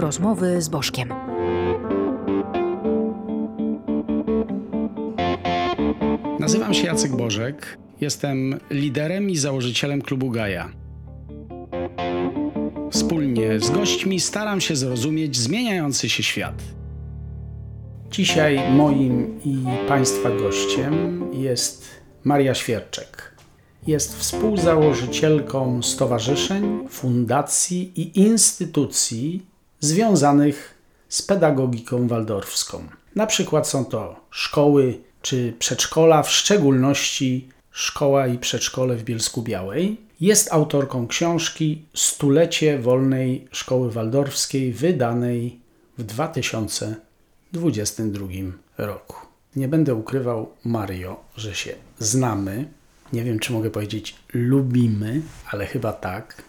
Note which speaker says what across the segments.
Speaker 1: Rozmowy z Bożkiem.
Speaker 2: Nazywam się Jacek Bożek. Jestem liderem i założycielem klubu Gaja. Wspólnie z gośćmi staram się zrozumieć zmieniający się świat. Dzisiaj moim i Państwa gościem jest Maria Świerczek. Jest współzałożycielką stowarzyszeń, fundacji i instytucji związanych z pedagogiką waldorfską. Na przykład są to szkoły czy przedszkola, w szczególności szkoła i przedszkole w Bielsku Białej. Jest autorką książki Stulecie Wolnej Szkoły Waldorfskiej, wydanej w 2022 roku. Nie będę ukrywał, Mario, że się znamy. Nie wiem, czy mogę powiedzieć lubimy, ale chyba tak.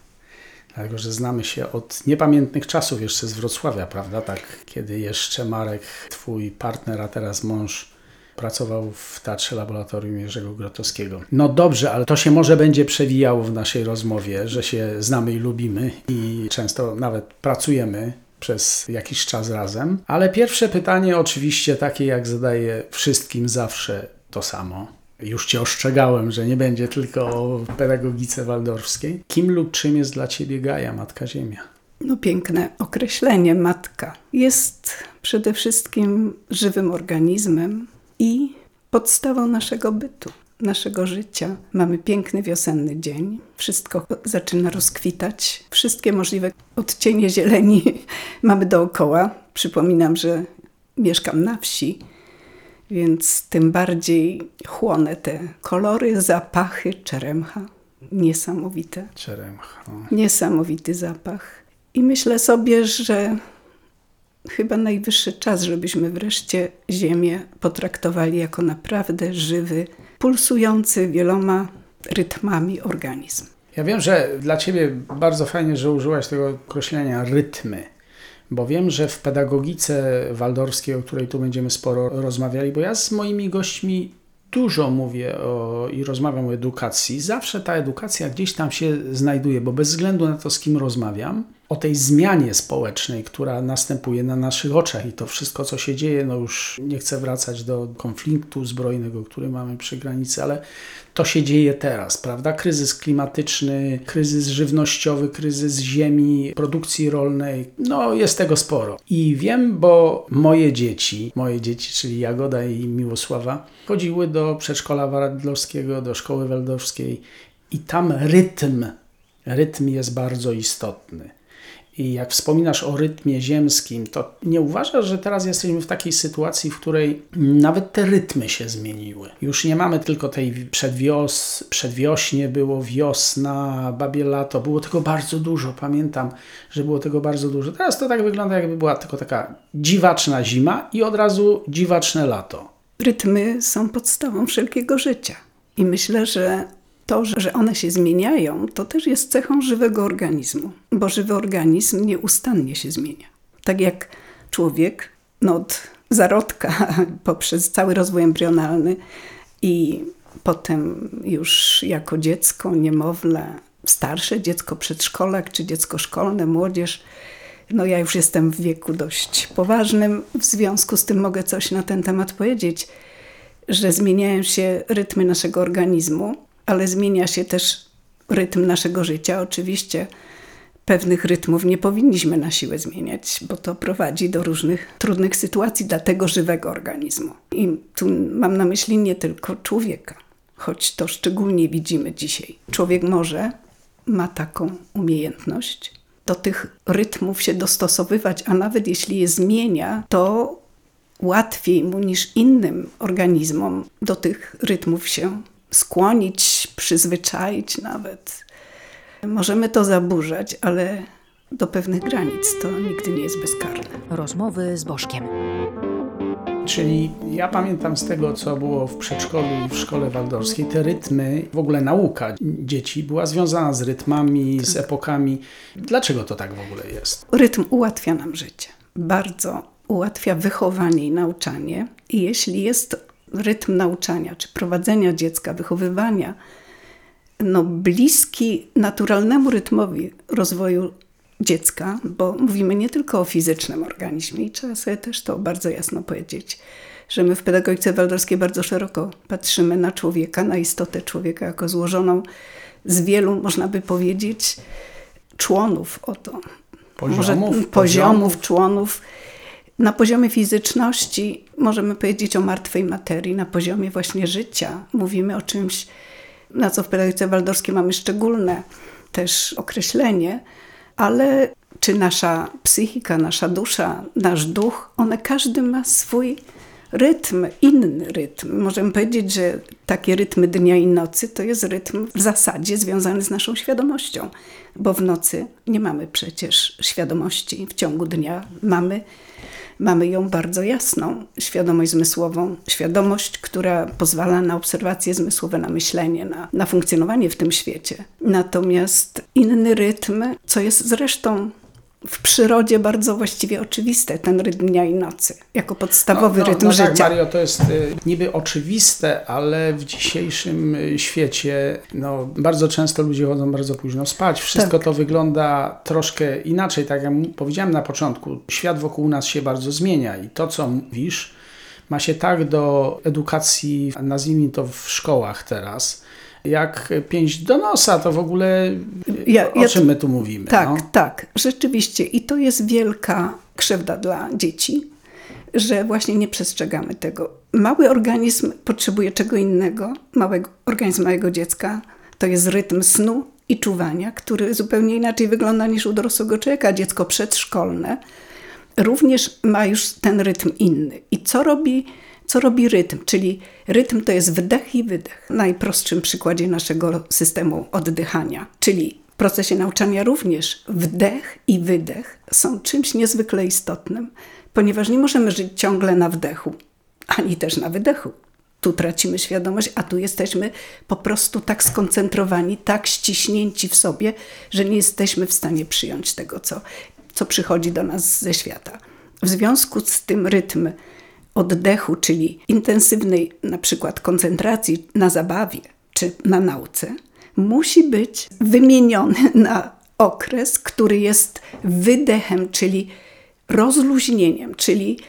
Speaker 2: Dlatego, że znamy się od niepamiętnych czasów jeszcze z Wrocławia, prawda? Tak, kiedy jeszcze Marek, twój partner, a teraz mąż, pracował w Teatrze Laboratorium Jerzego Grotowskiego. No dobrze, ale to się może będzie przewijało w naszej rozmowie, że się znamy i lubimy i często nawet pracujemy przez jakiś czas razem. Ale pierwsze pytanie, oczywiście takie jak zadaję wszystkim zawsze to samo. Już cię ostrzegałem, że nie będzie tylko o pedagogice waldorfskiej. Kim lub czym jest dla ciebie Gaja, Matka Ziemia?
Speaker 3: No piękne określenie matka. Jest przede wszystkim żywym organizmem i podstawą naszego bytu, naszego życia. Mamy piękny wiosenny dzień, wszystko zaczyna rozkwitać, wszystkie możliwe odcienie zieleni mamy dookoła. Przypominam, że mieszkam na wsi, więc tym bardziej chłonę te kolory, zapachy czeremcha. Niesamowite.
Speaker 2: Czeremcha. no.
Speaker 3: Niesamowity zapach. I myślę sobie, że chyba najwyższy czas, żebyśmy wreszcie Ziemię potraktowali jako naprawdę żywy, pulsujący wieloma rytmami organizm.
Speaker 2: Ja wiem, że dla Ciebie bardzo fajnie, że użyłaś tego określenia rytmy, bo wiem, że w pedagogice waldorskiej, o której tu będziemy sporo rozmawiali, bo ja z moimi gośćmi dużo mówię o, i rozmawiam o edukacji, zawsze ta edukacja gdzieś tam się znajduje, bo bez względu na to, z kim rozmawiam, o tej zmianie społecznej, która następuje na naszych oczach i to wszystko, co się dzieje, no już nie chcę wracać do konfliktu zbrojnego, który mamy przy granicy, ale to się dzieje teraz, prawda? Kryzys klimatyczny, kryzys żywnościowy, kryzys ziemi, produkcji rolnej, no jest tego sporo. I wiem, bo moje dzieci, moje dzieci, czyli Jagoda i Miłosława, chodziły do przedszkola waldorskiego, do szkoły waldorskiej i tam rytm, rytm jest bardzo istotny. I jak wspominasz o rytmie ziemskim, to nie uważasz, że teraz jesteśmy w takiej sytuacji, w której nawet te rytmy się zmieniły. Już nie mamy tylko tej przedwios, przedwiośnie, było wiosna, babie lato, było tego bardzo dużo. Pamiętam, że było tego bardzo dużo. Teraz to tak wygląda, jakby była tylko taka dziwaczna zima i od razu dziwaczne lato.
Speaker 3: Rytmy są podstawą wszelkiego życia. I myślę, że to, że one się zmieniają, to też jest cechą żywego organizmu, bo żywy organizm nieustannie się zmienia. Tak jak człowiek no od zarodka poprzez cały rozwój embrionalny i potem już jako dziecko, niemowlę, starsze dziecko, przedszkolak czy dziecko szkolne, młodzież. No ja już jestem w wieku dość poważnym, w związku z tym mogę coś na ten temat powiedzieć, że zmieniają się rytmy naszego organizmu, ale zmienia się też rytm naszego życia. Oczywiście pewnych rytmów nie powinniśmy na siłę zmieniać, bo to prowadzi do różnych trudnych sytuacji dla tego żywego organizmu. I tu mam na myśli nie tylko człowieka, choć to szczególnie widzimy dzisiaj. Człowiek może ma taką umiejętność do tych rytmów się dostosowywać, a nawet jeśli je zmienia, to łatwiej mu niż innym organizmom do tych rytmów się skłonić, przyzwyczaić nawet. Możemy to zaburzać, ale do pewnych granic to nigdy nie jest bezkarne.
Speaker 1: Rozmowy z Bożkiem.
Speaker 2: Czyli ja pamiętam z tego, co było w przedszkolu i w szkole waldorskiej, te rytmy, w ogóle nauka dzieci była związana z rytmami, z epokami. Dlaczego to tak w ogóle jest?
Speaker 3: Rytm ułatwia nam życie. Bardzo ułatwia wychowanie i nauczanie. I jeśli jest rytm nauczania czy prowadzenia dziecka, wychowywania, no bliski naturalnemu rytmowi rozwoju dziecka, bo mówimy nie tylko o fizycznym organizmie i trzeba sobie też to bardzo jasno powiedzieć, że my w pedagogice waldorskiej bardzo szeroko patrzymy na człowieka, na istotę człowieka jako złożoną z wielu, można by powiedzieć, członów oto.
Speaker 2: Poziomów,
Speaker 3: Może, poziomów, członów. Na poziomie fizyczności możemy powiedzieć o martwej materii, na poziomie właśnie życia mówimy o czymś, na co w pedagogice waldorskiej mamy szczególne też określenie, ale czy nasza psychika, nasza dusza, nasz duch, one każdy ma swój rytm, inny rytm. Możemy powiedzieć, że takie rytmy dnia i nocy to jest rytm w zasadzie związany z naszą świadomością, bo w nocy nie mamy przecież świadomości, w ciągu dnia mamy mamy ją bardzo jasną, świadomość zmysłową, świadomość, która pozwala na obserwacje zmysłowe, na myślenie, na, na funkcjonowanie w tym świecie. Natomiast inny rytm, co jest zresztą w przyrodzie bardzo właściwie oczywiste, ten rytm dnia i nocy, jako podstawowy
Speaker 2: no, no,
Speaker 3: rytm
Speaker 2: no
Speaker 3: życia.
Speaker 2: Tak, Mario, to jest y, niby oczywiste, ale w dzisiejszym y, świecie no, bardzo często ludzie chodzą bardzo późno spać. Wszystko
Speaker 3: Tak.
Speaker 2: to wygląda troszkę inaczej. Tak jak powiedziałem na początku, świat wokół nas się bardzo zmienia i to, co mówisz, ma się tak do edukacji, nazwijmy to w szkołach teraz, jak pięść do nosa, to w ogóle
Speaker 3: Ja-
Speaker 2: o
Speaker 3: ja-
Speaker 2: czym my tu mówimy?
Speaker 3: Tak,
Speaker 2: no?
Speaker 3: tak, rzeczywiście. I to jest wielka krzywda dla dzieci, że właśnie nie przestrzegamy tego. Mały organizm potrzebuje czego innego. Mały organizm małego dziecka to jest rytm snu i czuwania, który zupełnie inaczej wygląda niż u dorosłego człowieka. Dziecko przedszkolne również ma już ten rytm inny. I co robi, co robi rytm? Czyli rytm to jest wdech i wydech. W najprostszym przykładzie naszego systemu oddychania. Czyli w procesie nauczania również wdech i wydech są czymś niezwykle istotnym, ponieważ nie możemy żyć ciągle na wdechu, ani też na wydechu. Tu tracimy świadomość, a tu jesteśmy po prostu tak skoncentrowani, tak ściśnięci w sobie, że nie jesteśmy w stanie przyjąć tego, co, co przychodzi do nas ze świata. W związku z tym rytm oddechu, czyli intensywnej na przykład koncentracji na zabawie czy na nauce, musi być wymieniony na okres, który jest wydechem, czyli rozluźnieniem, czyli,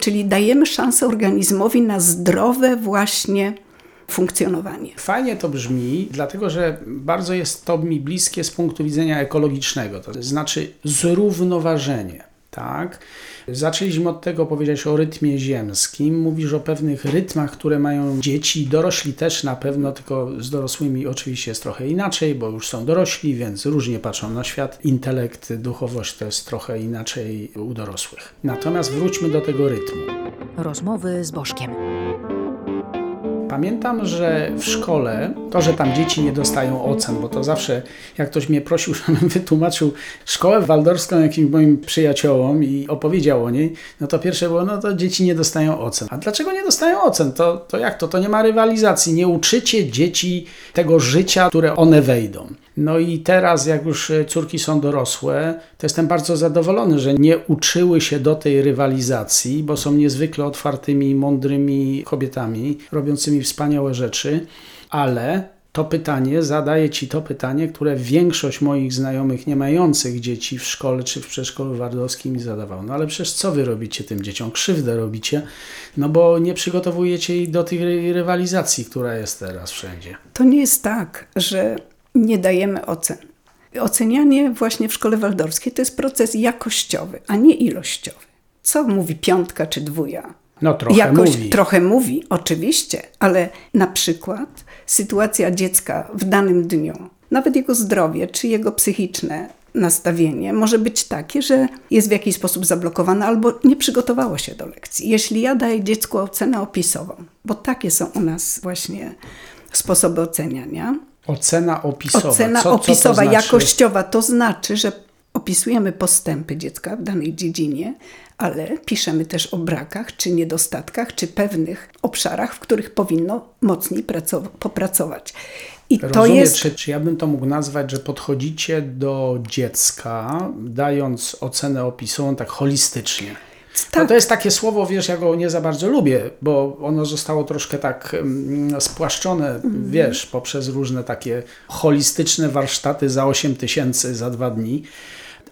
Speaker 3: czyli dajemy szansę organizmowi na zdrowe właśnie funkcjonowanie.
Speaker 2: Fajnie to brzmi, dlatego że bardzo jest to mi bliskie z punktu widzenia ekologicznego, to znaczy zrównoważenie. Tak? Zaczęliśmy od tego powiedzieć o rytmie ziemskim. Mówisz o pewnych rytmach, które mają dzieci, dorośli też na pewno, tylko z dorosłymi oczywiście jest trochę inaczej, bo już są dorośli, więc różnie patrzą na świat. Intelekt, duchowość to jest trochę inaczej u dorosłych. Natomiast wróćmy do tego rytmu.
Speaker 1: Rozmowy z Bożkiem.
Speaker 2: Pamiętam, że w szkole to, że tam dzieci nie dostają ocen, bo to zawsze, jak ktoś mnie prosił, żebym wytłumaczył szkołę waldorską jakimś moim przyjaciołom i opowiedział o niej, no to pierwsze było, no to dzieci nie dostają ocen. A dlaczego nie dostają ocen? To, to jak to? To nie ma rywalizacji. Nie uczycie dzieci tego życia, które one wejdą. No i teraz, jak już e, córki są dorosłe, to jestem bardzo zadowolony, że nie uczyły się do tej rywalizacji, bo są niezwykle otwartymi, mądrymi kobietami, robiącymi wspaniałe rzeczy, ale to pytanie, zadaję Ci to pytanie, które większość moich znajomych nie mających dzieci w szkole czy w przedszkolu wardowskim mi zadawał. No ale przecież co Wy robicie tym dzieciom? Krzywdę robicie, no bo nie przygotowujecie ich do tej ry- rywalizacji, która jest teraz wszędzie.
Speaker 3: To nie jest tak, że nie dajemy ocen. Ocenianie właśnie w szkole waldorskiej to jest proces jakościowy, a nie ilościowy. Co mówi piątka czy dwuja?
Speaker 2: No trochę
Speaker 3: Jakość
Speaker 2: mówi.
Speaker 3: trochę mówi, oczywiście, ale na przykład sytuacja dziecka w danym dniu, nawet jego zdrowie czy jego psychiczne nastawienie może być takie, że jest w jakiś sposób zablokowane albo nie przygotowało się do lekcji. Jeśli ja daję dziecku ocenę opisową, bo takie są u nas właśnie sposoby oceniania,
Speaker 2: Ocena opisowa.
Speaker 3: Ocena
Speaker 2: co, co to
Speaker 3: opisowa,
Speaker 2: znaczy?
Speaker 3: jakościowa, to znaczy, że opisujemy postępy dziecka w danej dziedzinie, ale piszemy też o brakach, czy niedostatkach, czy pewnych obszarach, w których powinno mocniej pracow- popracować. I to
Speaker 2: Rozumiem,
Speaker 3: jest.
Speaker 2: czy, czy ja bym to mógł nazwać, że podchodzicie do dziecka, dając ocenę opisową tak holistycznie. No
Speaker 3: Tak,
Speaker 2: to jest takie słowo, wiesz, ja go nie za bardzo lubię, bo ono zostało troszkę tak mm, spłaszczone,
Speaker 3: Mhm.
Speaker 2: wiesz, poprzez różne takie holistyczne warsztaty za 8 tysięcy za dwa dni.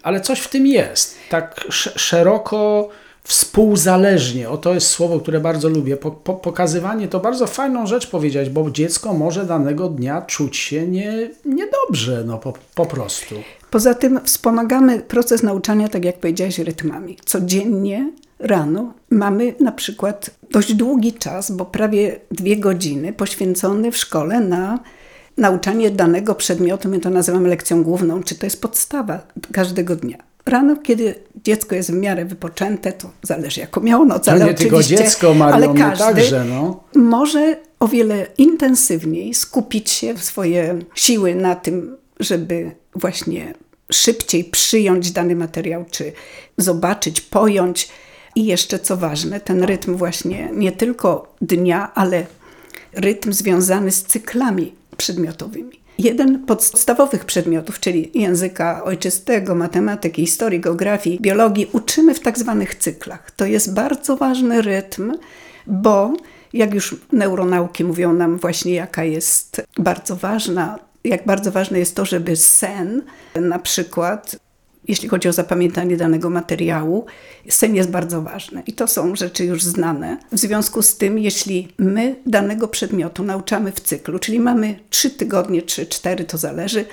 Speaker 2: ale coś w tym jest. Tak sz- szeroko, współzależnie. O to jest słowo, które bardzo lubię. Po, po, pokazywanie to bardzo fajną rzecz powiedzieć, bo dziecko może danego dnia czuć się nie, niedobrze, no po, po prostu.
Speaker 3: Poza tym wspomagamy proces nauczania, tak jak powiedziałaś, rytmami. Codziennie rano mamy na przykład dość długi czas, bo prawie dwie godziny poświęcony w szkole na nauczanie danego przedmiotu. My to nazywamy lekcją główną, czy to jest podstawa każdego dnia. Rano, kiedy dziecko jest w miarę wypoczęte, to zależy jaką miało noc,
Speaker 2: To
Speaker 3: ale
Speaker 2: nie tylko dziecko, Mario,
Speaker 3: ale
Speaker 2: my
Speaker 3: każdy
Speaker 2: także, no.
Speaker 3: może o wiele intensywniej skupić się swoje siły na tym, żeby właśnie szybciej przyjąć dany materiał, czy zobaczyć, pojąć. I jeszcze co ważne, ten rytm właśnie nie tylko dnia, ale rytm związany z cyklami przedmiotowymi. Jeden podstawowych przedmiotów, czyli języka ojczystego, matematyki, historii, geografii, biologii, uczymy w tak zwanych cyklach. To jest bardzo ważny rytm, bo jak już neuronauki mówią nam właśnie, jaka jest bardzo ważna, jak bardzo ważne jest to, żeby sen na przykład jeśli chodzi o zapamiętanie danego materiału, sen jest bardzo ważny i to są rzeczy już znane. W związku z tym, jeśli my danego przedmiotu nauczamy w cyklu, czyli mamy trzy tygodnie, czy cztery, to zależy,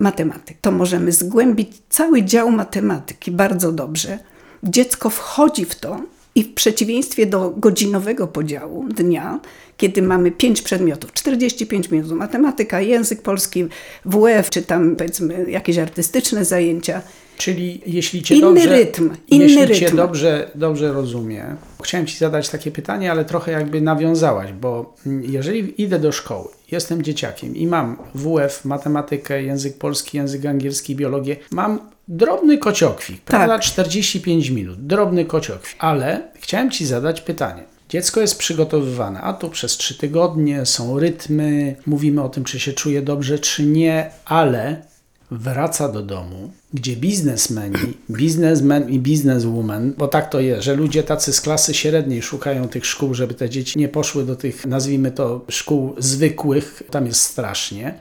Speaker 3: matematyk, to możemy zgłębić cały dział matematyki bardzo dobrze. Dziecko wchodzi w to i w przeciwieństwie do godzinowego podziału dnia, kiedy mamy pięć przedmiotów, 45 minut matematyka, język polski, WF, czy tam powiedzmy jakieś artystyczne zajęcia,
Speaker 2: Czyli jeśli cię
Speaker 3: Inny
Speaker 2: dobrze,
Speaker 3: rytm, inny
Speaker 2: jeśli cię
Speaker 3: rytm.
Speaker 2: dobrze, dobrze rozumiem, chciałem ci zadać takie pytanie, ale trochę jakby nawiązałaś, bo mm, jeżeli idę do szkoły, jestem dzieciakiem i mam WF, matematykę, język polski, język angielski, biologię, mam drobny kociokwik, prawda? 45 minut, drobny kociokwik, ale chciałem ci zadać pytanie. Dziecko jest przygotowywane, a tu przez trzy tygodnie są rytmy, mówimy o tym, czy się czuje dobrze, czy nie, ale wraca do domu, gdzie biznesmeni, biznesmen i bizneswoman, bo tak to jest, że ludzie tacy z klasy średniej szukają tych szkół, żeby te dzieci nie poszły do tych, nazwijmy to, szkół zwykłych, tam jest strasznie.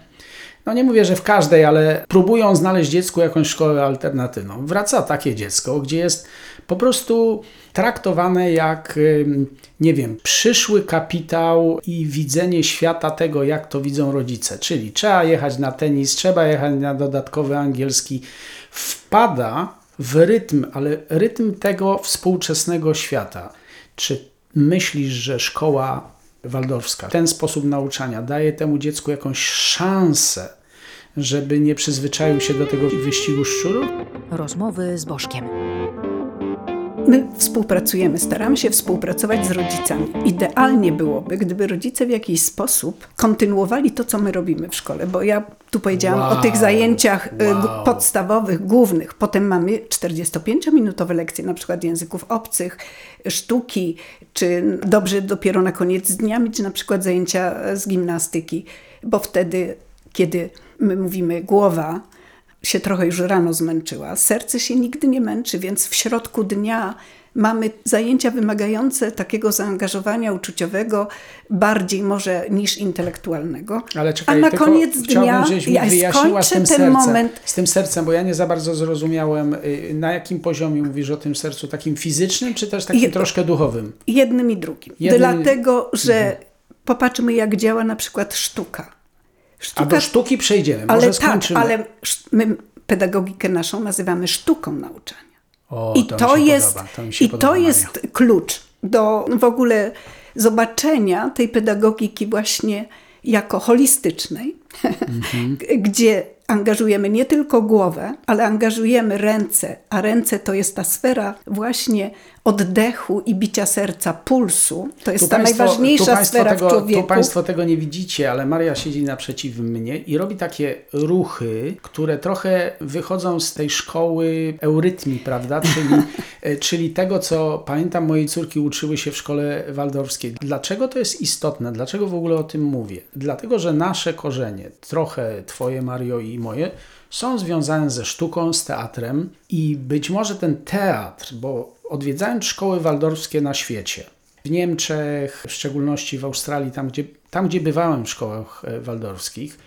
Speaker 2: No nie mówię, że w każdej, ale próbują znaleźć dziecku jakąś szkołę alternatywną. Wraca takie dziecko, gdzie jest po prostu traktowane jak, nie wiem, przyszły kapitał i widzenie świata tego, jak to widzą rodzice. Czyli trzeba jechać na tenis, trzeba jechać na dodatkowy angielski. Wpada w rytm, ale rytm tego współczesnego świata. Czy myślisz, że szkoła waldorfska, ten sposób nauczania daje temu dziecku jakąś szansę, żeby nie przyzwyczaił się do tego wyścigu szczurów?
Speaker 1: Rozmowy z Bożkiem.
Speaker 3: My współpracujemy, staramy się współpracować z rodzicami. Idealnie byłoby, gdyby rodzice w jakiś sposób kontynuowali to, co my robimy w szkole, bo ja tu powiedziałam
Speaker 2: Wow,
Speaker 3: o tych zajęciach y,
Speaker 2: wow.
Speaker 3: podstawowych, głównych. Potem mamy 45-minutowe lekcje, na przykład języków obcych, sztuki, czy dobrze dopiero na koniec dnia mieć na przykład zajęcia z gimnastyki, bo wtedy, kiedy my mówimy głowa, się trochę już rano zmęczyła. Serce się nigdy nie męczy, więc w środku dnia mamy zajęcia wymagające takiego zaangażowania uczuciowego, bardziej może niż intelektualnego.
Speaker 2: Ale czekaj,
Speaker 3: A na koniec dnia ja
Speaker 2: wyjaśniła z tym
Speaker 3: ten
Speaker 2: sercem,
Speaker 3: moment.
Speaker 2: z tym sercem, bo ja nie za bardzo zrozumiałem, y, na jakim poziomie mówisz o tym sercu, takim fizycznym, czy też takim
Speaker 3: Je-
Speaker 2: troszkę duchowym?
Speaker 3: Jednym i drugim.
Speaker 2: Jednym- Mhm.
Speaker 3: Dlatego, że popatrzmy, jak działa na przykład sztuka.
Speaker 2: A do sztuki przejdziemy,
Speaker 3: ale
Speaker 2: może
Speaker 3: tak,
Speaker 2: skończymy.
Speaker 3: ale sz- my pedagogikę naszą nazywamy sztuką nauczania.
Speaker 2: O,
Speaker 3: I
Speaker 2: to,
Speaker 3: to, jest,
Speaker 2: to
Speaker 3: i
Speaker 2: podoba,
Speaker 3: to
Speaker 2: Maria.
Speaker 3: jest klucz do w ogóle zobaczenia tej pedagogiki właśnie jako holistycznej,
Speaker 2: Mhm.
Speaker 3: gdzie angażujemy nie tylko głowę, ale angażujemy ręce, a ręce to jest ta sfera właśnie oddechu i bicia serca, pulsu. To jest
Speaker 2: Tu
Speaker 3: ta
Speaker 2: państwo-
Speaker 3: najważniejsza sfera
Speaker 2: tego,
Speaker 3: w człowieku.
Speaker 2: Tu Państwo tego nie widzicie, ale Maria siedzi naprzeciw mnie i robi takie ruchy, które trochę wychodzą z tej szkoły eurytmii, prawda? Czyli, e, czyli tego, co pamiętam, moje córki uczyły się w szkole waldorskiej. Dlaczego to jest istotne? Dlaczego w ogóle o tym mówię? Dlatego, że nasze korzenie, trochę Twoje, Mario, i moje, są związane ze sztuką, z teatrem i być może ten teatr, bo odwiedzając szkoły waldorfskie na świecie, w Niemczech, w szczególności w Australii, tam gdzie, tam gdzie bywałem w szkołach e, waldorfskich,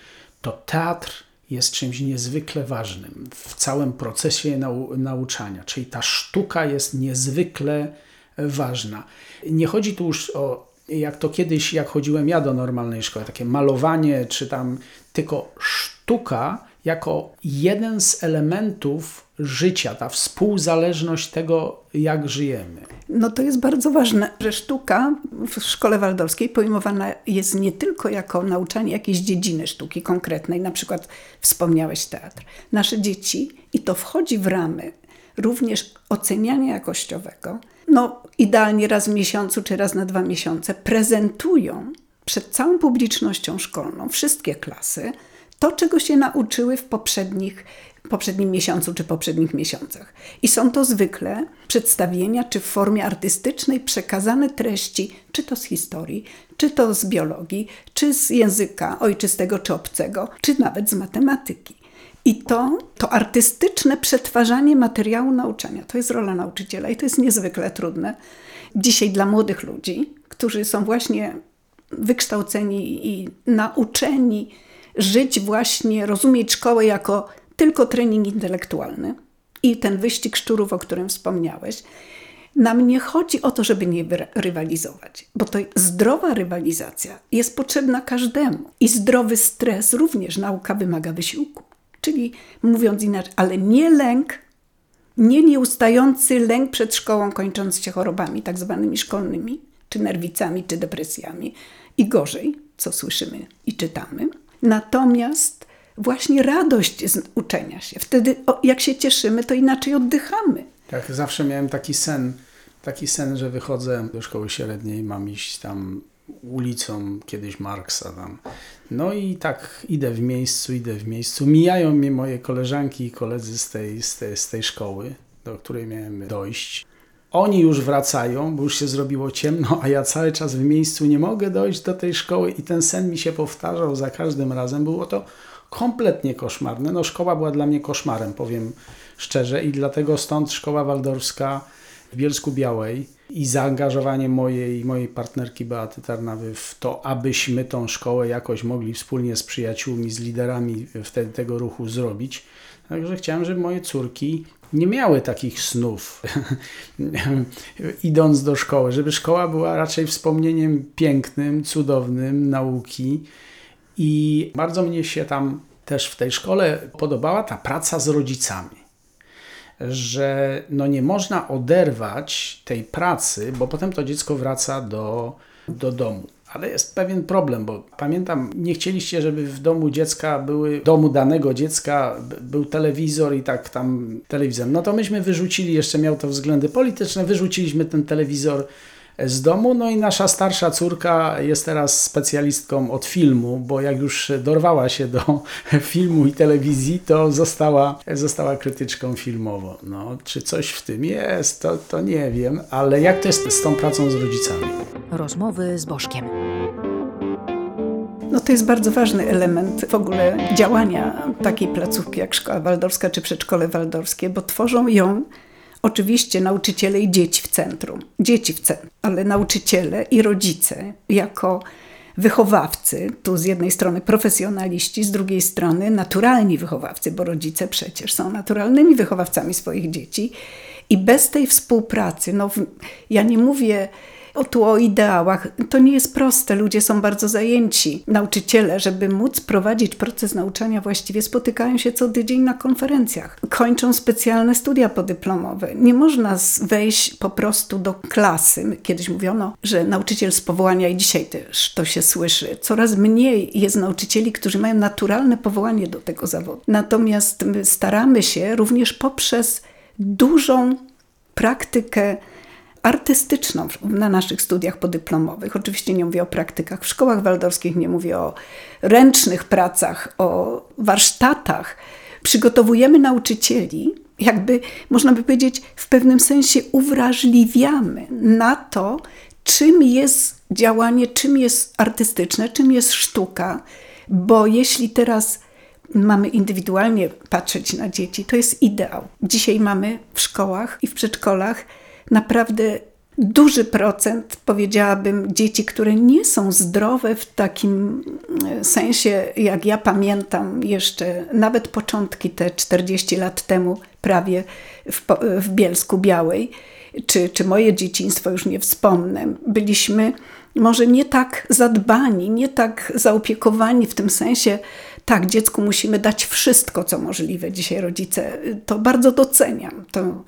Speaker 2: to teatr jest czymś niezwykle ważnym w całym procesie nau nauczania, czyli ta sztuka jest niezwykle ważna. Nie chodzi tu już o, jak to kiedyś, jak chodziłem ja do normalnej szkoły, takie malowanie, czy tam tylko sztuka jako jeden z elementów życia, ta współzależność tego, jak żyjemy.
Speaker 3: No to jest bardzo ważne, że sztuka w szkole waldorskiej pojmowana jest nie tylko jako nauczanie jakiejś dziedziny sztuki konkretnej, na przykład wspomniałeś teatr. Nasze dzieci, i to wchodzi w ramy również oceniania jakościowego, no idealnie raz w miesiącu czy raz na dwa miesiące prezentują przed całą publicznością szkolną, wszystkie klasy, to, czego się nauczyły w poprzednich, poprzednim miesiącu czy poprzednich miesiącach. I są to zwykle przedstawienia, czy w formie artystycznej przekazane treści, czy to z historii, czy to z biologii, czy z języka ojczystego czy obcego, czy nawet z matematyki. I to, to artystyczne przetwarzanie materiału nauczania, to jest rola nauczyciela i to jest niezwykle trudne. Dzisiaj dla młodych ludzi, którzy są właśnie wykształceni i nauczeni żyć właśnie, rozumieć szkołę jako tylko trening intelektualny i ten wyścig szczurów, o którym wspomniałeś. Nam nie chodzi o to, żeby nie rywalizować, bo to zdrowa rywalizacja jest potrzebna każdemu i zdrowy stres również nauka wymaga wysiłku. Czyli mówiąc inaczej, ale nie lęk, nie nieustający lęk przed szkołą kończący się chorobami tak zwanymi szkolnymi, czy nerwicami, czy depresjami i gorzej, co słyszymy i czytamy. Natomiast właśnie radość z uczenia się. Wtedy, jak się cieszymy, to inaczej oddychamy.
Speaker 2: Tak, zawsze miałem taki sen, taki sen, że wychodzę do szkoły średniej, mam iść tam ulicą kiedyś Marksa tam. No i tak idę w miejscu, idę w miejscu. Mijają mnie moje koleżanki i koledzy z tej, z tej, z tej szkoły, do której miałem dojść. Oni już wracają, bo już się zrobiło ciemno, a ja cały czas w miejscu nie mogę dojść do tej szkoły i ten sen mi się powtarzał za każdym razem. Było to kompletnie koszmarne. No szkoła była dla mnie koszmarem, powiem szczerze i dlatego stąd szkoła waldorska w Bielsku Białej i zaangażowanie mojej mojej partnerki Beaty Tarnawy w to, abyśmy tą szkołę jakoś mogli wspólnie z przyjaciółmi, z liderami wtedy tego ruchu zrobić. Także chciałem, żeby moje córki nie miały takich snów, idąc do szkoły, żeby szkoła była raczej wspomnieniem pięknym, cudownym nauki. I bardzo mnie się tam też w tej szkole podobała ta praca z rodzicami. Że no nie można oderwać tej pracy, bo potem to dziecko wraca do, do domu. Ale jest pewien problem, bo pamiętam, nie chcieliście, żeby w domu dziecka były, w domu danego dziecka był telewizor i tak tam telewizor. No to myśmy wyrzucili, jeszcze miał to względy polityczne, wyrzuciliśmy ten telewizor z domu. No i nasza starsza córka jest teraz specjalistką od filmu, bo jak już dorwała się do filmu i telewizji, to została, została krytyczką filmową. No, czy coś w tym jest, to, to nie wiem, ale jak to jest z tą pracą z rodzicami?
Speaker 1: Rozmowy z Bożkiem.
Speaker 3: No to jest bardzo ważny element w ogóle działania takiej placówki jak Szkoła Waldorska czy Przedszkole Waldorskie, bo tworzą ją Oczywiście nauczyciele i dzieci w centrum. Dzieci w centrum, ale nauczyciele i rodzice jako wychowawcy, tu z jednej strony profesjonaliści, z drugiej strony naturalni wychowawcy, bo rodzice przecież są naturalnymi wychowawcami swoich dzieci. I bez tej współpracy, no ja nie mówię o tu o ideałach. To nie jest proste. Ludzie są bardzo zajęci. Nauczyciele, żeby móc prowadzić proces nauczania właściwie, spotykają się co tydzień na konferencjach. Kończą specjalne studia podyplomowe. Nie można wejść po prostu do klasy. Kiedyś mówiono, że nauczyciel z powołania, i dzisiaj też to się słyszy, coraz mniej jest nauczycieli, którzy mają naturalne powołanie do tego zawodu. Natomiast my staramy się również poprzez dużą praktykę artystyczną na naszych studiach podyplomowych. Oczywiście nie mówię o praktykach w szkołach waldorskich, nie mówię o ręcznych pracach, o warsztatach. Przygotowujemy nauczycieli, jakby można by powiedzieć, w pewnym sensie uwrażliwiamy na to, czym jest działanie, czym jest artystyczne, czym jest sztuka, bo jeśli teraz mamy indywidualnie patrzeć na dzieci, to jest ideał. Dzisiaj mamy w szkołach i w przedszkolach naprawdę duży procent, powiedziałabym, dzieci, które nie są zdrowe w takim e, sensie, jak ja pamiętam jeszcze, nawet początki te 40 lat temu, prawie w, w Bielsku Białej, czy, czy moje dzieciństwo, już nie wspomnę, byliśmy może nie tak zadbani, nie tak zaopiekowani w tym sensie, tak, dziecku musimy dać wszystko, co możliwe. Dzisiaj rodzice to bardzo doceniam. To,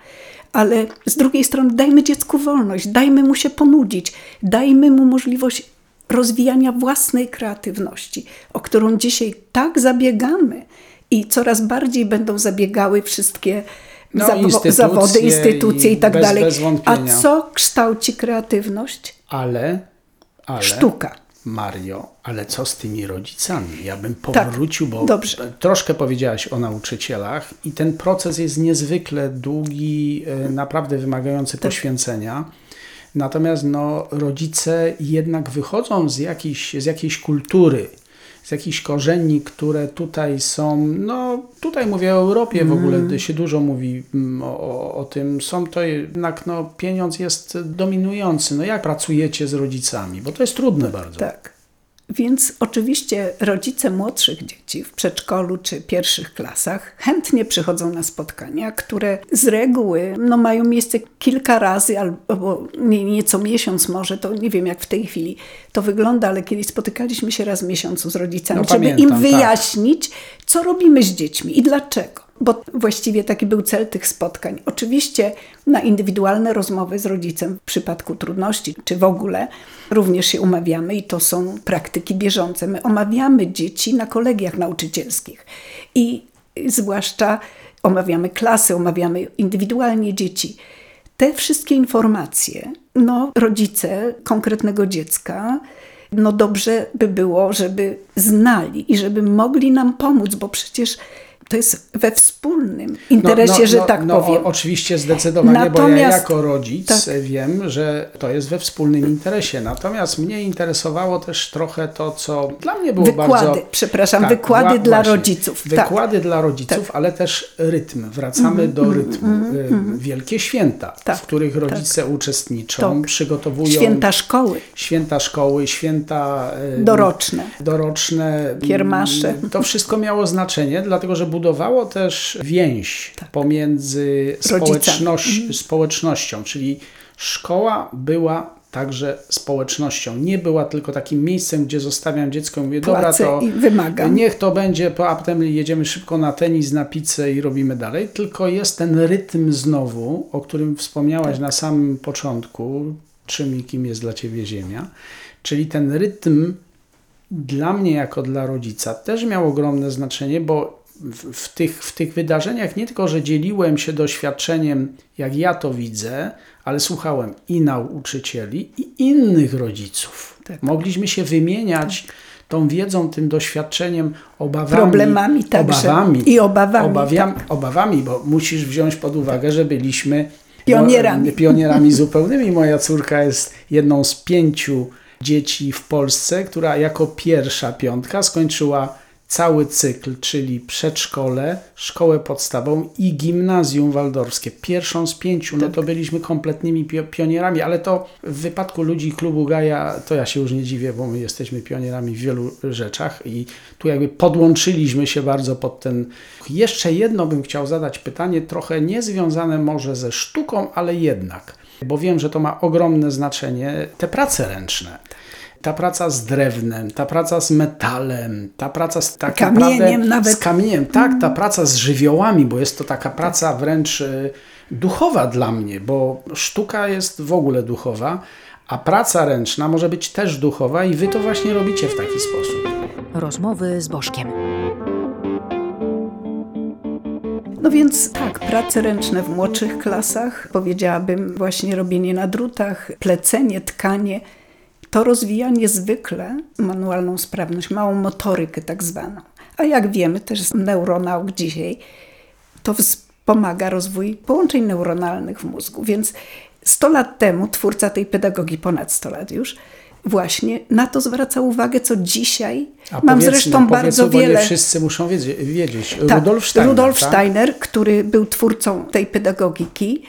Speaker 3: ale z drugiej strony dajmy dziecku wolność, dajmy mu się ponudzić, dajmy mu możliwość rozwijania własnej kreatywności, o którą dzisiaj tak zabiegamy i coraz bardziej będą zabiegały wszystkie
Speaker 2: No,
Speaker 3: zawo-
Speaker 2: instytucje
Speaker 3: zawody, instytucje i,
Speaker 2: i
Speaker 3: tak
Speaker 2: bez-
Speaker 3: dalej.
Speaker 2: bez
Speaker 3: A co kształci kreatywność?
Speaker 2: Ale, ale
Speaker 3: Sztuka.
Speaker 2: Mario, ale co z tymi rodzicami? Ja bym
Speaker 3: Tak,
Speaker 2: powrócił, bo
Speaker 3: dobrze.
Speaker 2: troszkę powiedziałaś o nauczycielach i ten proces jest niezwykle długi, e, naprawdę wymagający
Speaker 3: Tak.
Speaker 2: poświęcenia. Natomiast no, rodzice jednak wychodzą z jakiejś, z jakiejś kultury, z jakichś korzeni, które tutaj są, no tutaj mówię o Europie w ogóle,
Speaker 3: Mhm.
Speaker 2: gdy się dużo mówi mm, o, o, o tym, są to jednak, no pieniądz jest dominujący, no jak pracujecie z rodzicami, bo to jest trudne bardzo.
Speaker 3: Tak. Więc oczywiście rodzice młodszych dzieci w przedszkolu czy pierwszych klasach chętnie przychodzą na spotkania, które z reguły no, mają miejsce kilka razy albo nie, nieco miesiąc może, to nie wiem jak w tej chwili to wygląda, ale kiedyś spotykaliśmy się raz w miesiącu z rodzicami,
Speaker 2: No,
Speaker 3: żeby
Speaker 2: pamiętam,
Speaker 3: im
Speaker 2: tak.
Speaker 3: wyjaśnić, co robimy z dziećmi i dlaczego. Bo właściwie taki był cel tych spotkań. Oczywiście na indywidualne rozmowy z rodzicem w przypadku trudności, czy w ogóle, również się umawiamy i to są praktyki bieżące. My omawiamy dzieci na kolegiach nauczycielskich i zwłaszcza omawiamy klasy, omawiamy indywidualnie dzieci. Te wszystkie informacje, no, rodzice konkretnego dziecka, no dobrze by było, żeby znali i żeby mogli nam pomóc, bo przecież to jest we wspólnym interesie, że tak
Speaker 2: no,
Speaker 3: powiem.
Speaker 2: O, oczywiście zdecydowanie, bo ja
Speaker 3: Natomiast-
Speaker 2: jako rodzic
Speaker 3: tak.
Speaker 2: wiem, że to jest we wspólnym interesie. Natomiast mnie interesowało też trochę to, co dla mnie było
Speaker 3: Wykłady,
Speaker 2: bardzo...
Speaker 3: przepraszam, wykłady
Speaker 2: wła-
Speaker 3: dla
Speaker 2: właśnie.
Speaker 3: rodziców, tak.
Speaker 2: Wykłady dla rodziców, ale też rytm. Wracamy do rytmu. Y, Wielkie święta,
Speaker 3: Mhm, Tak,
Speaker 2: w których rodzice uczestniczą,
Speaker 3: Tak.
Speaker 2: przygotowują
Speaker 3: Święta szkoły
Speaker 2: święta szkoły, święta y,
Speaker 3: doroczne.
Speaker 2: doroczne.
Speaker 3: Kiermasze.
Speaker 2: To wszystko miało znaczenie, dlatego że budowało też więź pomiędzy
Speaker 3: Tak. Rodzicami.
Speaker 2: społeczność, społecznością, czyli szkoła była także społecznością. Nie była tylko takim miejscem, gdzie zostawiam dziecko i mówię, dobra, to
Speaker 3: wymagam.
Speaker 2: niech to będzie, po- a potem jedziemy szybko na tenis, na pizzę i robimy dalej. Tylko jest ten rytm znowu, o którym wspomniałaś
Speaker 3: Tak.
Speaker 2: na samym początku, czym i kim jest dla Ciebie Ziemia. Czyli ten rytm dla mnie jako dla rodzica też miał ogromne znaczenie, bo w, tych, w tych wydarzeniach nie tylko, że dzieliłem się doświadczeniem, jak ja to widzę, ale słuchałem i nauczycieli, i innych rodziców.
Speaker 3: Tak.
Speaker 2: Mogliśmy się wymieniać tą wiedzą, tym doświadczeniem, obawami.
Speaker 3: Problemami także.
Speaker 2: Obawami.
Speaker 3: I obawami,
Speaker 2: Obawiam, Obawami, bo musisz wziąć pod uwagę, że byliśmy
Speaker 3: Pionierami.
Speaker 2: pionierami zupełnymi. Moja córka jest jedną z pięciu dzieci w Polsce, która jako pierwsza piątka skończyła cały cykl, czyli przedszkole, szkołę podstawową i gimnazjum waldorfskie. Pierwszą z pięciu, no to byliśmy kompletnymi pio- pionierami, ale to w wypadku ludzi klubu Gaja, to ja się już nie dziwię, bo my jesteśmy pionierami w wielu rzeczach i tu jakby podłączyliśmy się bardzo pod ten... Jeszcze jedno bym chciał zadać pytanie, trochę niezwiązane może ze sztuką, ale jednak, bo wiem, że to ma ogromne znaczenie, te prace ręczne. Ta praca z drewnem, ta praca z metalem, ta praca z tak
Speaker 3: Kamieniem
Speaker 2: naprawdę,
Speaker 3: nawet.
Speaker 2: z kamieniem, tak, ta praca z żywiołami, bo jest to taka praca wręcz y, duchowa dla mnie, bo sztuka jest w ogóle duchowa, a praca ręczna może być też duchowa i wy to właśnie robicie w taki sposób.
Speaker 1: Rozmowy z Bożkiem.
Speaker 3: No więc tak, prace ręczne w młodszych klasach, powiedziałabym właśnie robienie na drutach, plecenie, tkanie, to rozwija niezwykle manualną sprawność, małą motorykę tak zwaną. A jak wiemy też z neuronauk dzisiaj, to wspomaga rozwój połączeń neuronalnych w mózgu. Więc 100 lat temu twórca tej pedagogii, ponad 100 lat już, właśnie na to zwraca uwagę, co dzisiaj
Speaker 2: A
Speaker 3: mam zresztą bardzo wiele...
Speaker 2: nie wszyscy muszą wiedzieć. wiedzieć.
Speaker 3: Tak,
Speaker 2: Rudolf Steiner.
Speaker 3: Rudolf
Speaker 2: tak?
Speaker 3: Steiner, który był twórcą tej pedagogiki,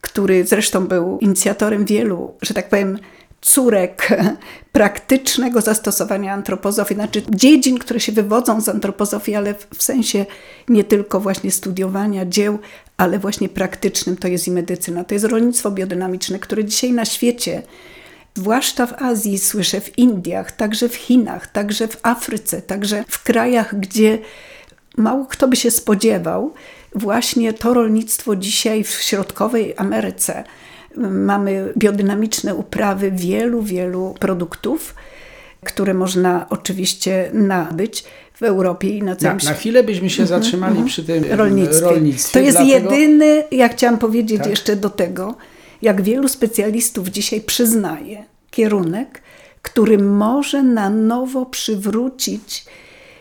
Speaker 3: który zresztą był inicjatorem wielu, że tak powiem, córek praktycznego zastosowania antropozofii, znaczy dziedzin, które się wywodzą z antropozofii, ale w sensie nie tylko właśnie studiowania dzieł, ale właśnie praktycznym, to jest i medycyna, to jest rolnictwo biodynamiczne, które dzisiaj na świecie, zwłaszcza w Azji, słyszę w Indiach, także w Chinach, także w Afryce, także w krajach, gdzie mało kto by się spodziewał, właśnie to rolnictwo dzisiaj w środkowej Ameryce mamy biodynamiczne uprawy wielu, wielu produktów, które można oczywiście nabyć w Europie i na całym
Speaker 2: świecie. Na chwilę byśmy się mhm, zatrzymali mm -hmm. przy tym rolnictwie. rolnictwie
Speaker 3: to jest dlatego... jedyny, ja chciałam powiedzieć tak? jeszcze do tego, jak wielu specjalistów dzisiaj przyznaje kierunek, który może na nowo przywrócić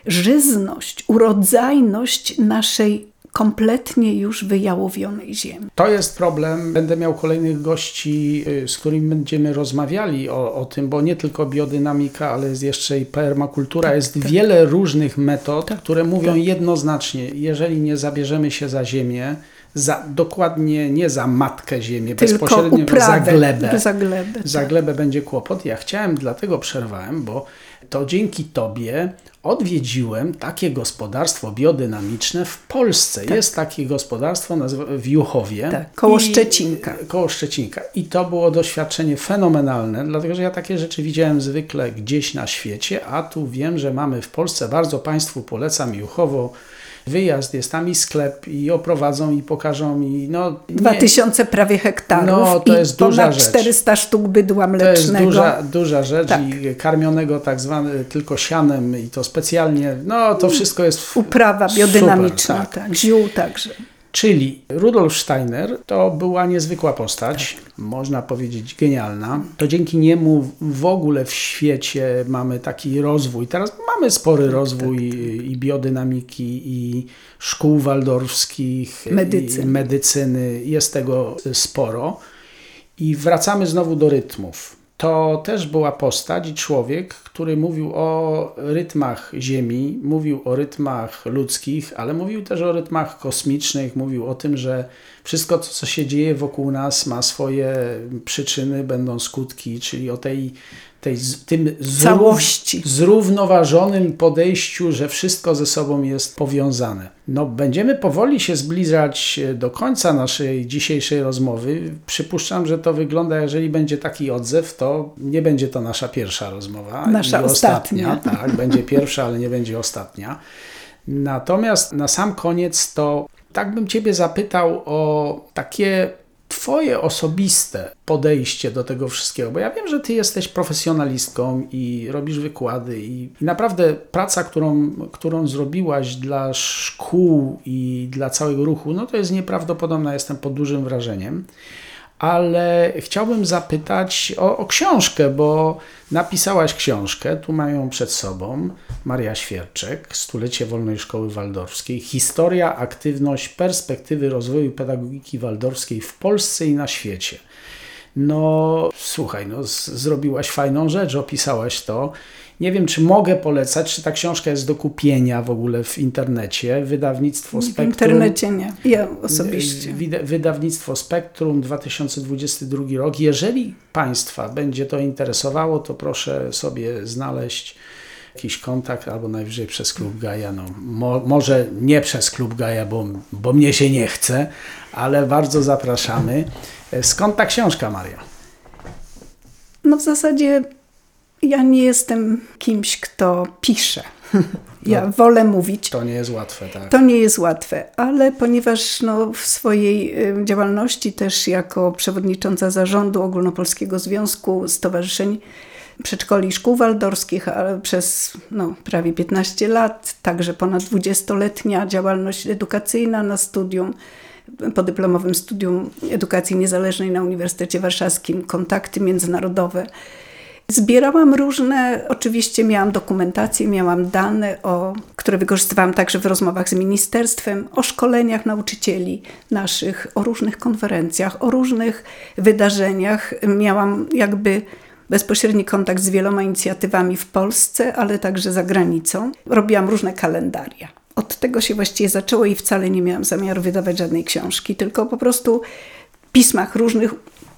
Speaker 3: żyzność, urodzajność naszej kompletnie już wyjałowionej ziemi.
Speaker 2: To jest problem. Będę miał kolejnych gości, y, z którymi będziemy rozmawiali o, o tym, bo nie tylko biodynamika, ale jest jeszcze i permakultura. Tak, jest tak. wiele różnych metod, tak, które mówią tak. jednoznacznie, jeżeli nie zabierzemy się za ziemię, za, dokładnie nie za matkę ziemię,
Speaker 3: Tylko
Speaker 2: bezpośrednio
Speaker 3: uprawę,
Speaker 2: za glebę.
Speaker 3: Za glebę,
Speaker 2: za tak. glebę będzie kłopot. Ja chciałem, dlatego przerwałem, bo to dzięki Tobie odwiedziłem takie gospodarstwo biodynamiczne w Polsce. Tak. Jest takie gospodarstwo w Juchowie.
Speaker 3: Tak, koło Szczecinka.
Speaker 2: Koło Szczecinka. I to było doświadczenie fenomenalne, dlatego że ja takie rzeczy widziałem zwykle gdzieś na świecie, a tu wiem, że mamy w Polsce, bardzo Państwu polecam Juchowo, wyjazd, jest tam i sklep i oprowadzą i pokażą mi. No,
Speaker 3: Dwa tysiące prawie hektarów
Speaker 2: no, to jest
Speaker 3: i
Speaker 2: duża
Speaker 3: ponad
Speaker 2: rzecz.
Speaker 3: 400 sztuk bydła mlecznego.
Speaker 2: To jest duża, duża rzecz tak. i karmionego tak zwane tylko sianem i to specjalnie, no to wszystko jest
Speaker 3: Uprawa biodynamiczna, super, tak. tak. Ziół także.
Speaker 2: Czyli Rudolf Steiner to była niezwykła postać, tak. można powiedzieć genialna. To dzięki niemu w ogóle w świecie mamy taki rozwój. Teraz mamy spory tak, rozwój tak, i biodynamiki, i szkół waldorfskich,
Speaker 3: medycyny.
Speaker 2: i medycyny. Jest tego sporo. I wracamy znowu do rytmów to też była postać i człowiek, który mówił o rytmach Ziemi, mówił o rytmach ludzkich, ale mówił też o rytmach kosmicznych, mówił o tym, że wszystko, co się dzieje wokół nas, ma swoje przyczyny, będą skutki, czyli o tej tej, tym
Speaker 3: całości.
Speaker 2: zrównoważonym podejściu, że wszystko ze sobą jest powiązane. No, będziemy powoli się zbliżać do końca naszej dzisiejszej rozmowy. Przypuszczam, że to wygląda, jeżeli będzie taki odzew, to nie będzie to nasza pierwsza rozmowa.
Speaker 3: Nasza ostatnia.
Speaker 2: ostatnia. Tak, będzie pierwsza, ale nie będzie ostatnia. Natomiast na sam koniec to tak bym Ciebie zapytał o takie Twoje osobiste podejście do tego wszystkiego, bo ja wiem, że Ty jesteś profesjonalistką i robisz wykłady, i, i naprawdę praca, którą, którą zrobiłaś dla szkół i dla całego ruchu, no to jest nieprawdopodobna, jestem pod dużym wrażeniem ale chciałbym zapytać o, o, książkę, bo napisałaś książkę, tu mają przed sobą Maria Świerczek, Stulecie Wolnej Szkoły Waldorfskiej, Historia, aktywność, perspektywy rozwoju pedagogiki waldorfskiej w Polsce i na świecie. No, słuchaj, no, zrobiłaś fajną rzecz, opisałaś to. Nie wiem, czy mogę polecać, czy ta książka jest do kupienia w ogóle w internecie. Wydawnictwo Spektrum.
Speaker 3: W internecie nie, ja osobiście.
Speaker 2: Wydawnictwo Spektrum 2022 rok. Jeżeli Państwa będzie to interesowało, to proszę sobie znaleźć jakiś kontakt, albo najwyżej przez Klub Gaja. No, mo, może nie przez Klub Gaja, bo, bo mnie się nie chce, ale bardzo zapraszamy. Skąd ta książka, Maria?
Speaker 3: No w zasadzie ja nie jestem kimś, kto pisze. Ja no, wolę mówić.
Speaker 2: To nie jest łatwe, tak.
Speaker 3: To nie jest łatwe, ale ponieważ no, w swojej działalności też jako przewodnicząca zarządu Ogólnopolskiego Związku Stowarzyszeń Przedszkoli i Szkół Waldorskich ale przez no, prawie 15 lat, także ponad 20-letnia działalność edukacyjna na studium, podyplomowym studium edukacji niezależnej na Uniwersytecie Warszawskim, kontakty międzynarodowe Zbierałam różne, oczywiście miałam dokumentację, miałam dane, o, które wykorzystywałam także w rozmowach z ministerstwem, o szkoleniach nauczycieli naszych, o różnych konferencjach, o różnych wydarzeniach. Miałam jakby bezpośredni kontakt z wieloma inicjatywami w Polsce, ale także za granicą. Robiłam różne kalendaria. Od tego się właściwie zaczęło i wcale nie miałam zamiaru wydawać żadnej książki, tylko po prostu pismach różnych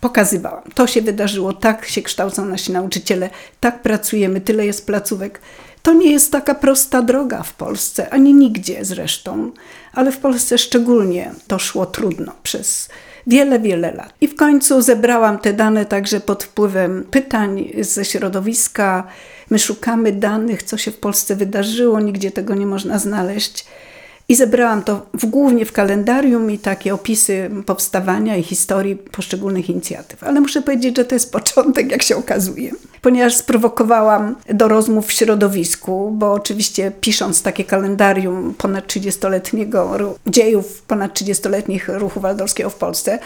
Speaker 3: pokazywałam. To się wydarzyło, tak się kształcą nasi nauczyciele, tak pracujemy, tyle jest placówek. To nie jest taka prosta droga w Polsce, ani nigdzie zresztą, ale w Polsce szczególnie to szło trudno przez wiele, wiele lat. I w końcu zebrałam te dane także pod wpływem pytań ze środowiska. My szukamy danych, co się w Polsce wydarzyło, nigdzie tego nie można znaleźć. I zebrałam to w, głównie w kalendarium i takie opisy powstawania i historii poszczególnych inicjatyw. Ale muszę powiedzieć, że to jest początek, jak się okazuje. Ponieważ sprowokowałam do rozmów w środowisku, bo oczywiście pisząc takie kalendarium ponad 30-letniego ru- dziejów ponad 30-letnich ruchu waldorskiego w Polsce,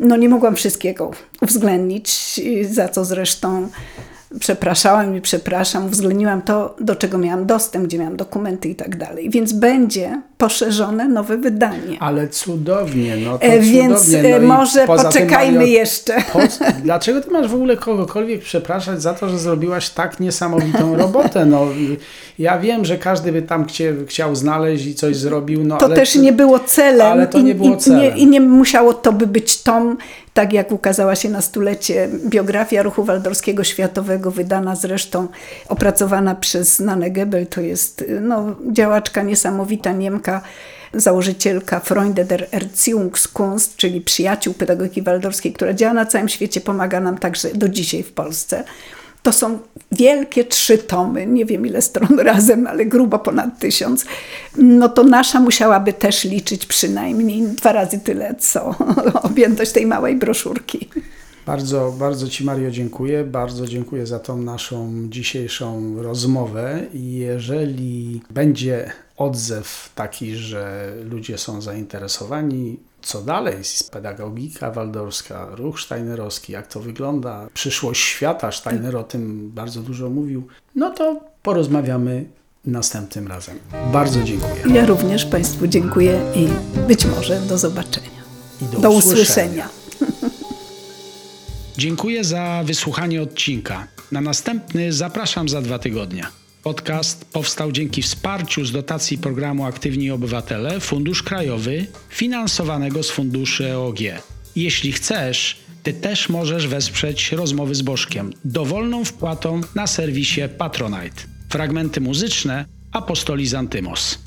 Speaker 3: no nie mogłam wszystkiego uwzględnić, za co zresztą przepraszałam i przepraszam, uwzględniłam to, do czego miałam dostęp, gdzie miałam dokumenty i tak dalej. Więc będzie poszerzone nowe wydanie.
Speaker 2: Ale cudownie, no to
Speaker 3: E, Więc
Speaker 2: cudownie.
Speaker 3: e,
Speaker 2: No i
Speaker 3: może poczekajmy
Speaker 2: Mario,
Speaker 3: jeszcze.
Speaker 2: Po, dlaczego ty masz w ogóle kogokolwiek przepraszać za to, że zrobiłaś tak niesamowitą robotę? No, ja wiem, że każdy by tam chcie, chciał znaleźć i coś zrobił, no
Speaker 3: To
Speaker 2: ale
Speaker 3: też nie było celem.
Speaker 2: ale to nie
Speaker 3: i,
Speaker 2: było
Speaker 3: i,
Speaker 2: celem.
Speaker 3: Nie, I nie musiało to by być tom, tak jak ukazała się na stulecie biografia ruchu waldorskiego światowego, wydana zresztą, opracowana przez Nanę Gebel, to jest no, działaczka niesamowita, Niemka, założycielka Freunde der Erziehungskunst, czyli przyjaciół pedagogiki waldorskiej, która działa na całym świecie, pomaga nam także do dzisiaj w Polsce. To są wielkie trzy tomy, nie wiem ile stron razem, ale grubo ponad tysiąc. No to nasza musiałaby też liczyć przynajmniej dwa razy tyle, co objętość tej małej broszurki.
Speaker 2: Bardzo, bardzo Ci Mario dziękuję. Bardzo dziękuję za tą naszą dzisiejszą rozmowę. Jeżeli będzie odzew taki, że ludzie są zainteresowani, co dalej, pedagogika waldorska, ruch sztajnerowski, jak to wygląda, przyszłość świata, Steiner o tym bardzo dużo mówił, no to porozmawiamy następnym razem. Bardzo dziękuję.
Speaker 3: Ja również Państwu dziękuję i być może do zobaczenia.
Speaker 2: I
Speaker 3: Do usłyszenia.
Speaker 2: Dziękuję za wysłuchanie odcinka. Na następny zapraszam za dwa tygodnie. Podcast powstał dzięki wsparciu z dotacji programu Aktywni Obywatele Fundusz Krajowy finansowanego z funduszy EOG. Jeśli chcesz, ty też możesz wesprzeć rozmowy z Bożkiem dowolną wpłatą na serwisie Patronite. Fragmenty muzyczne Apostoli Zantymos.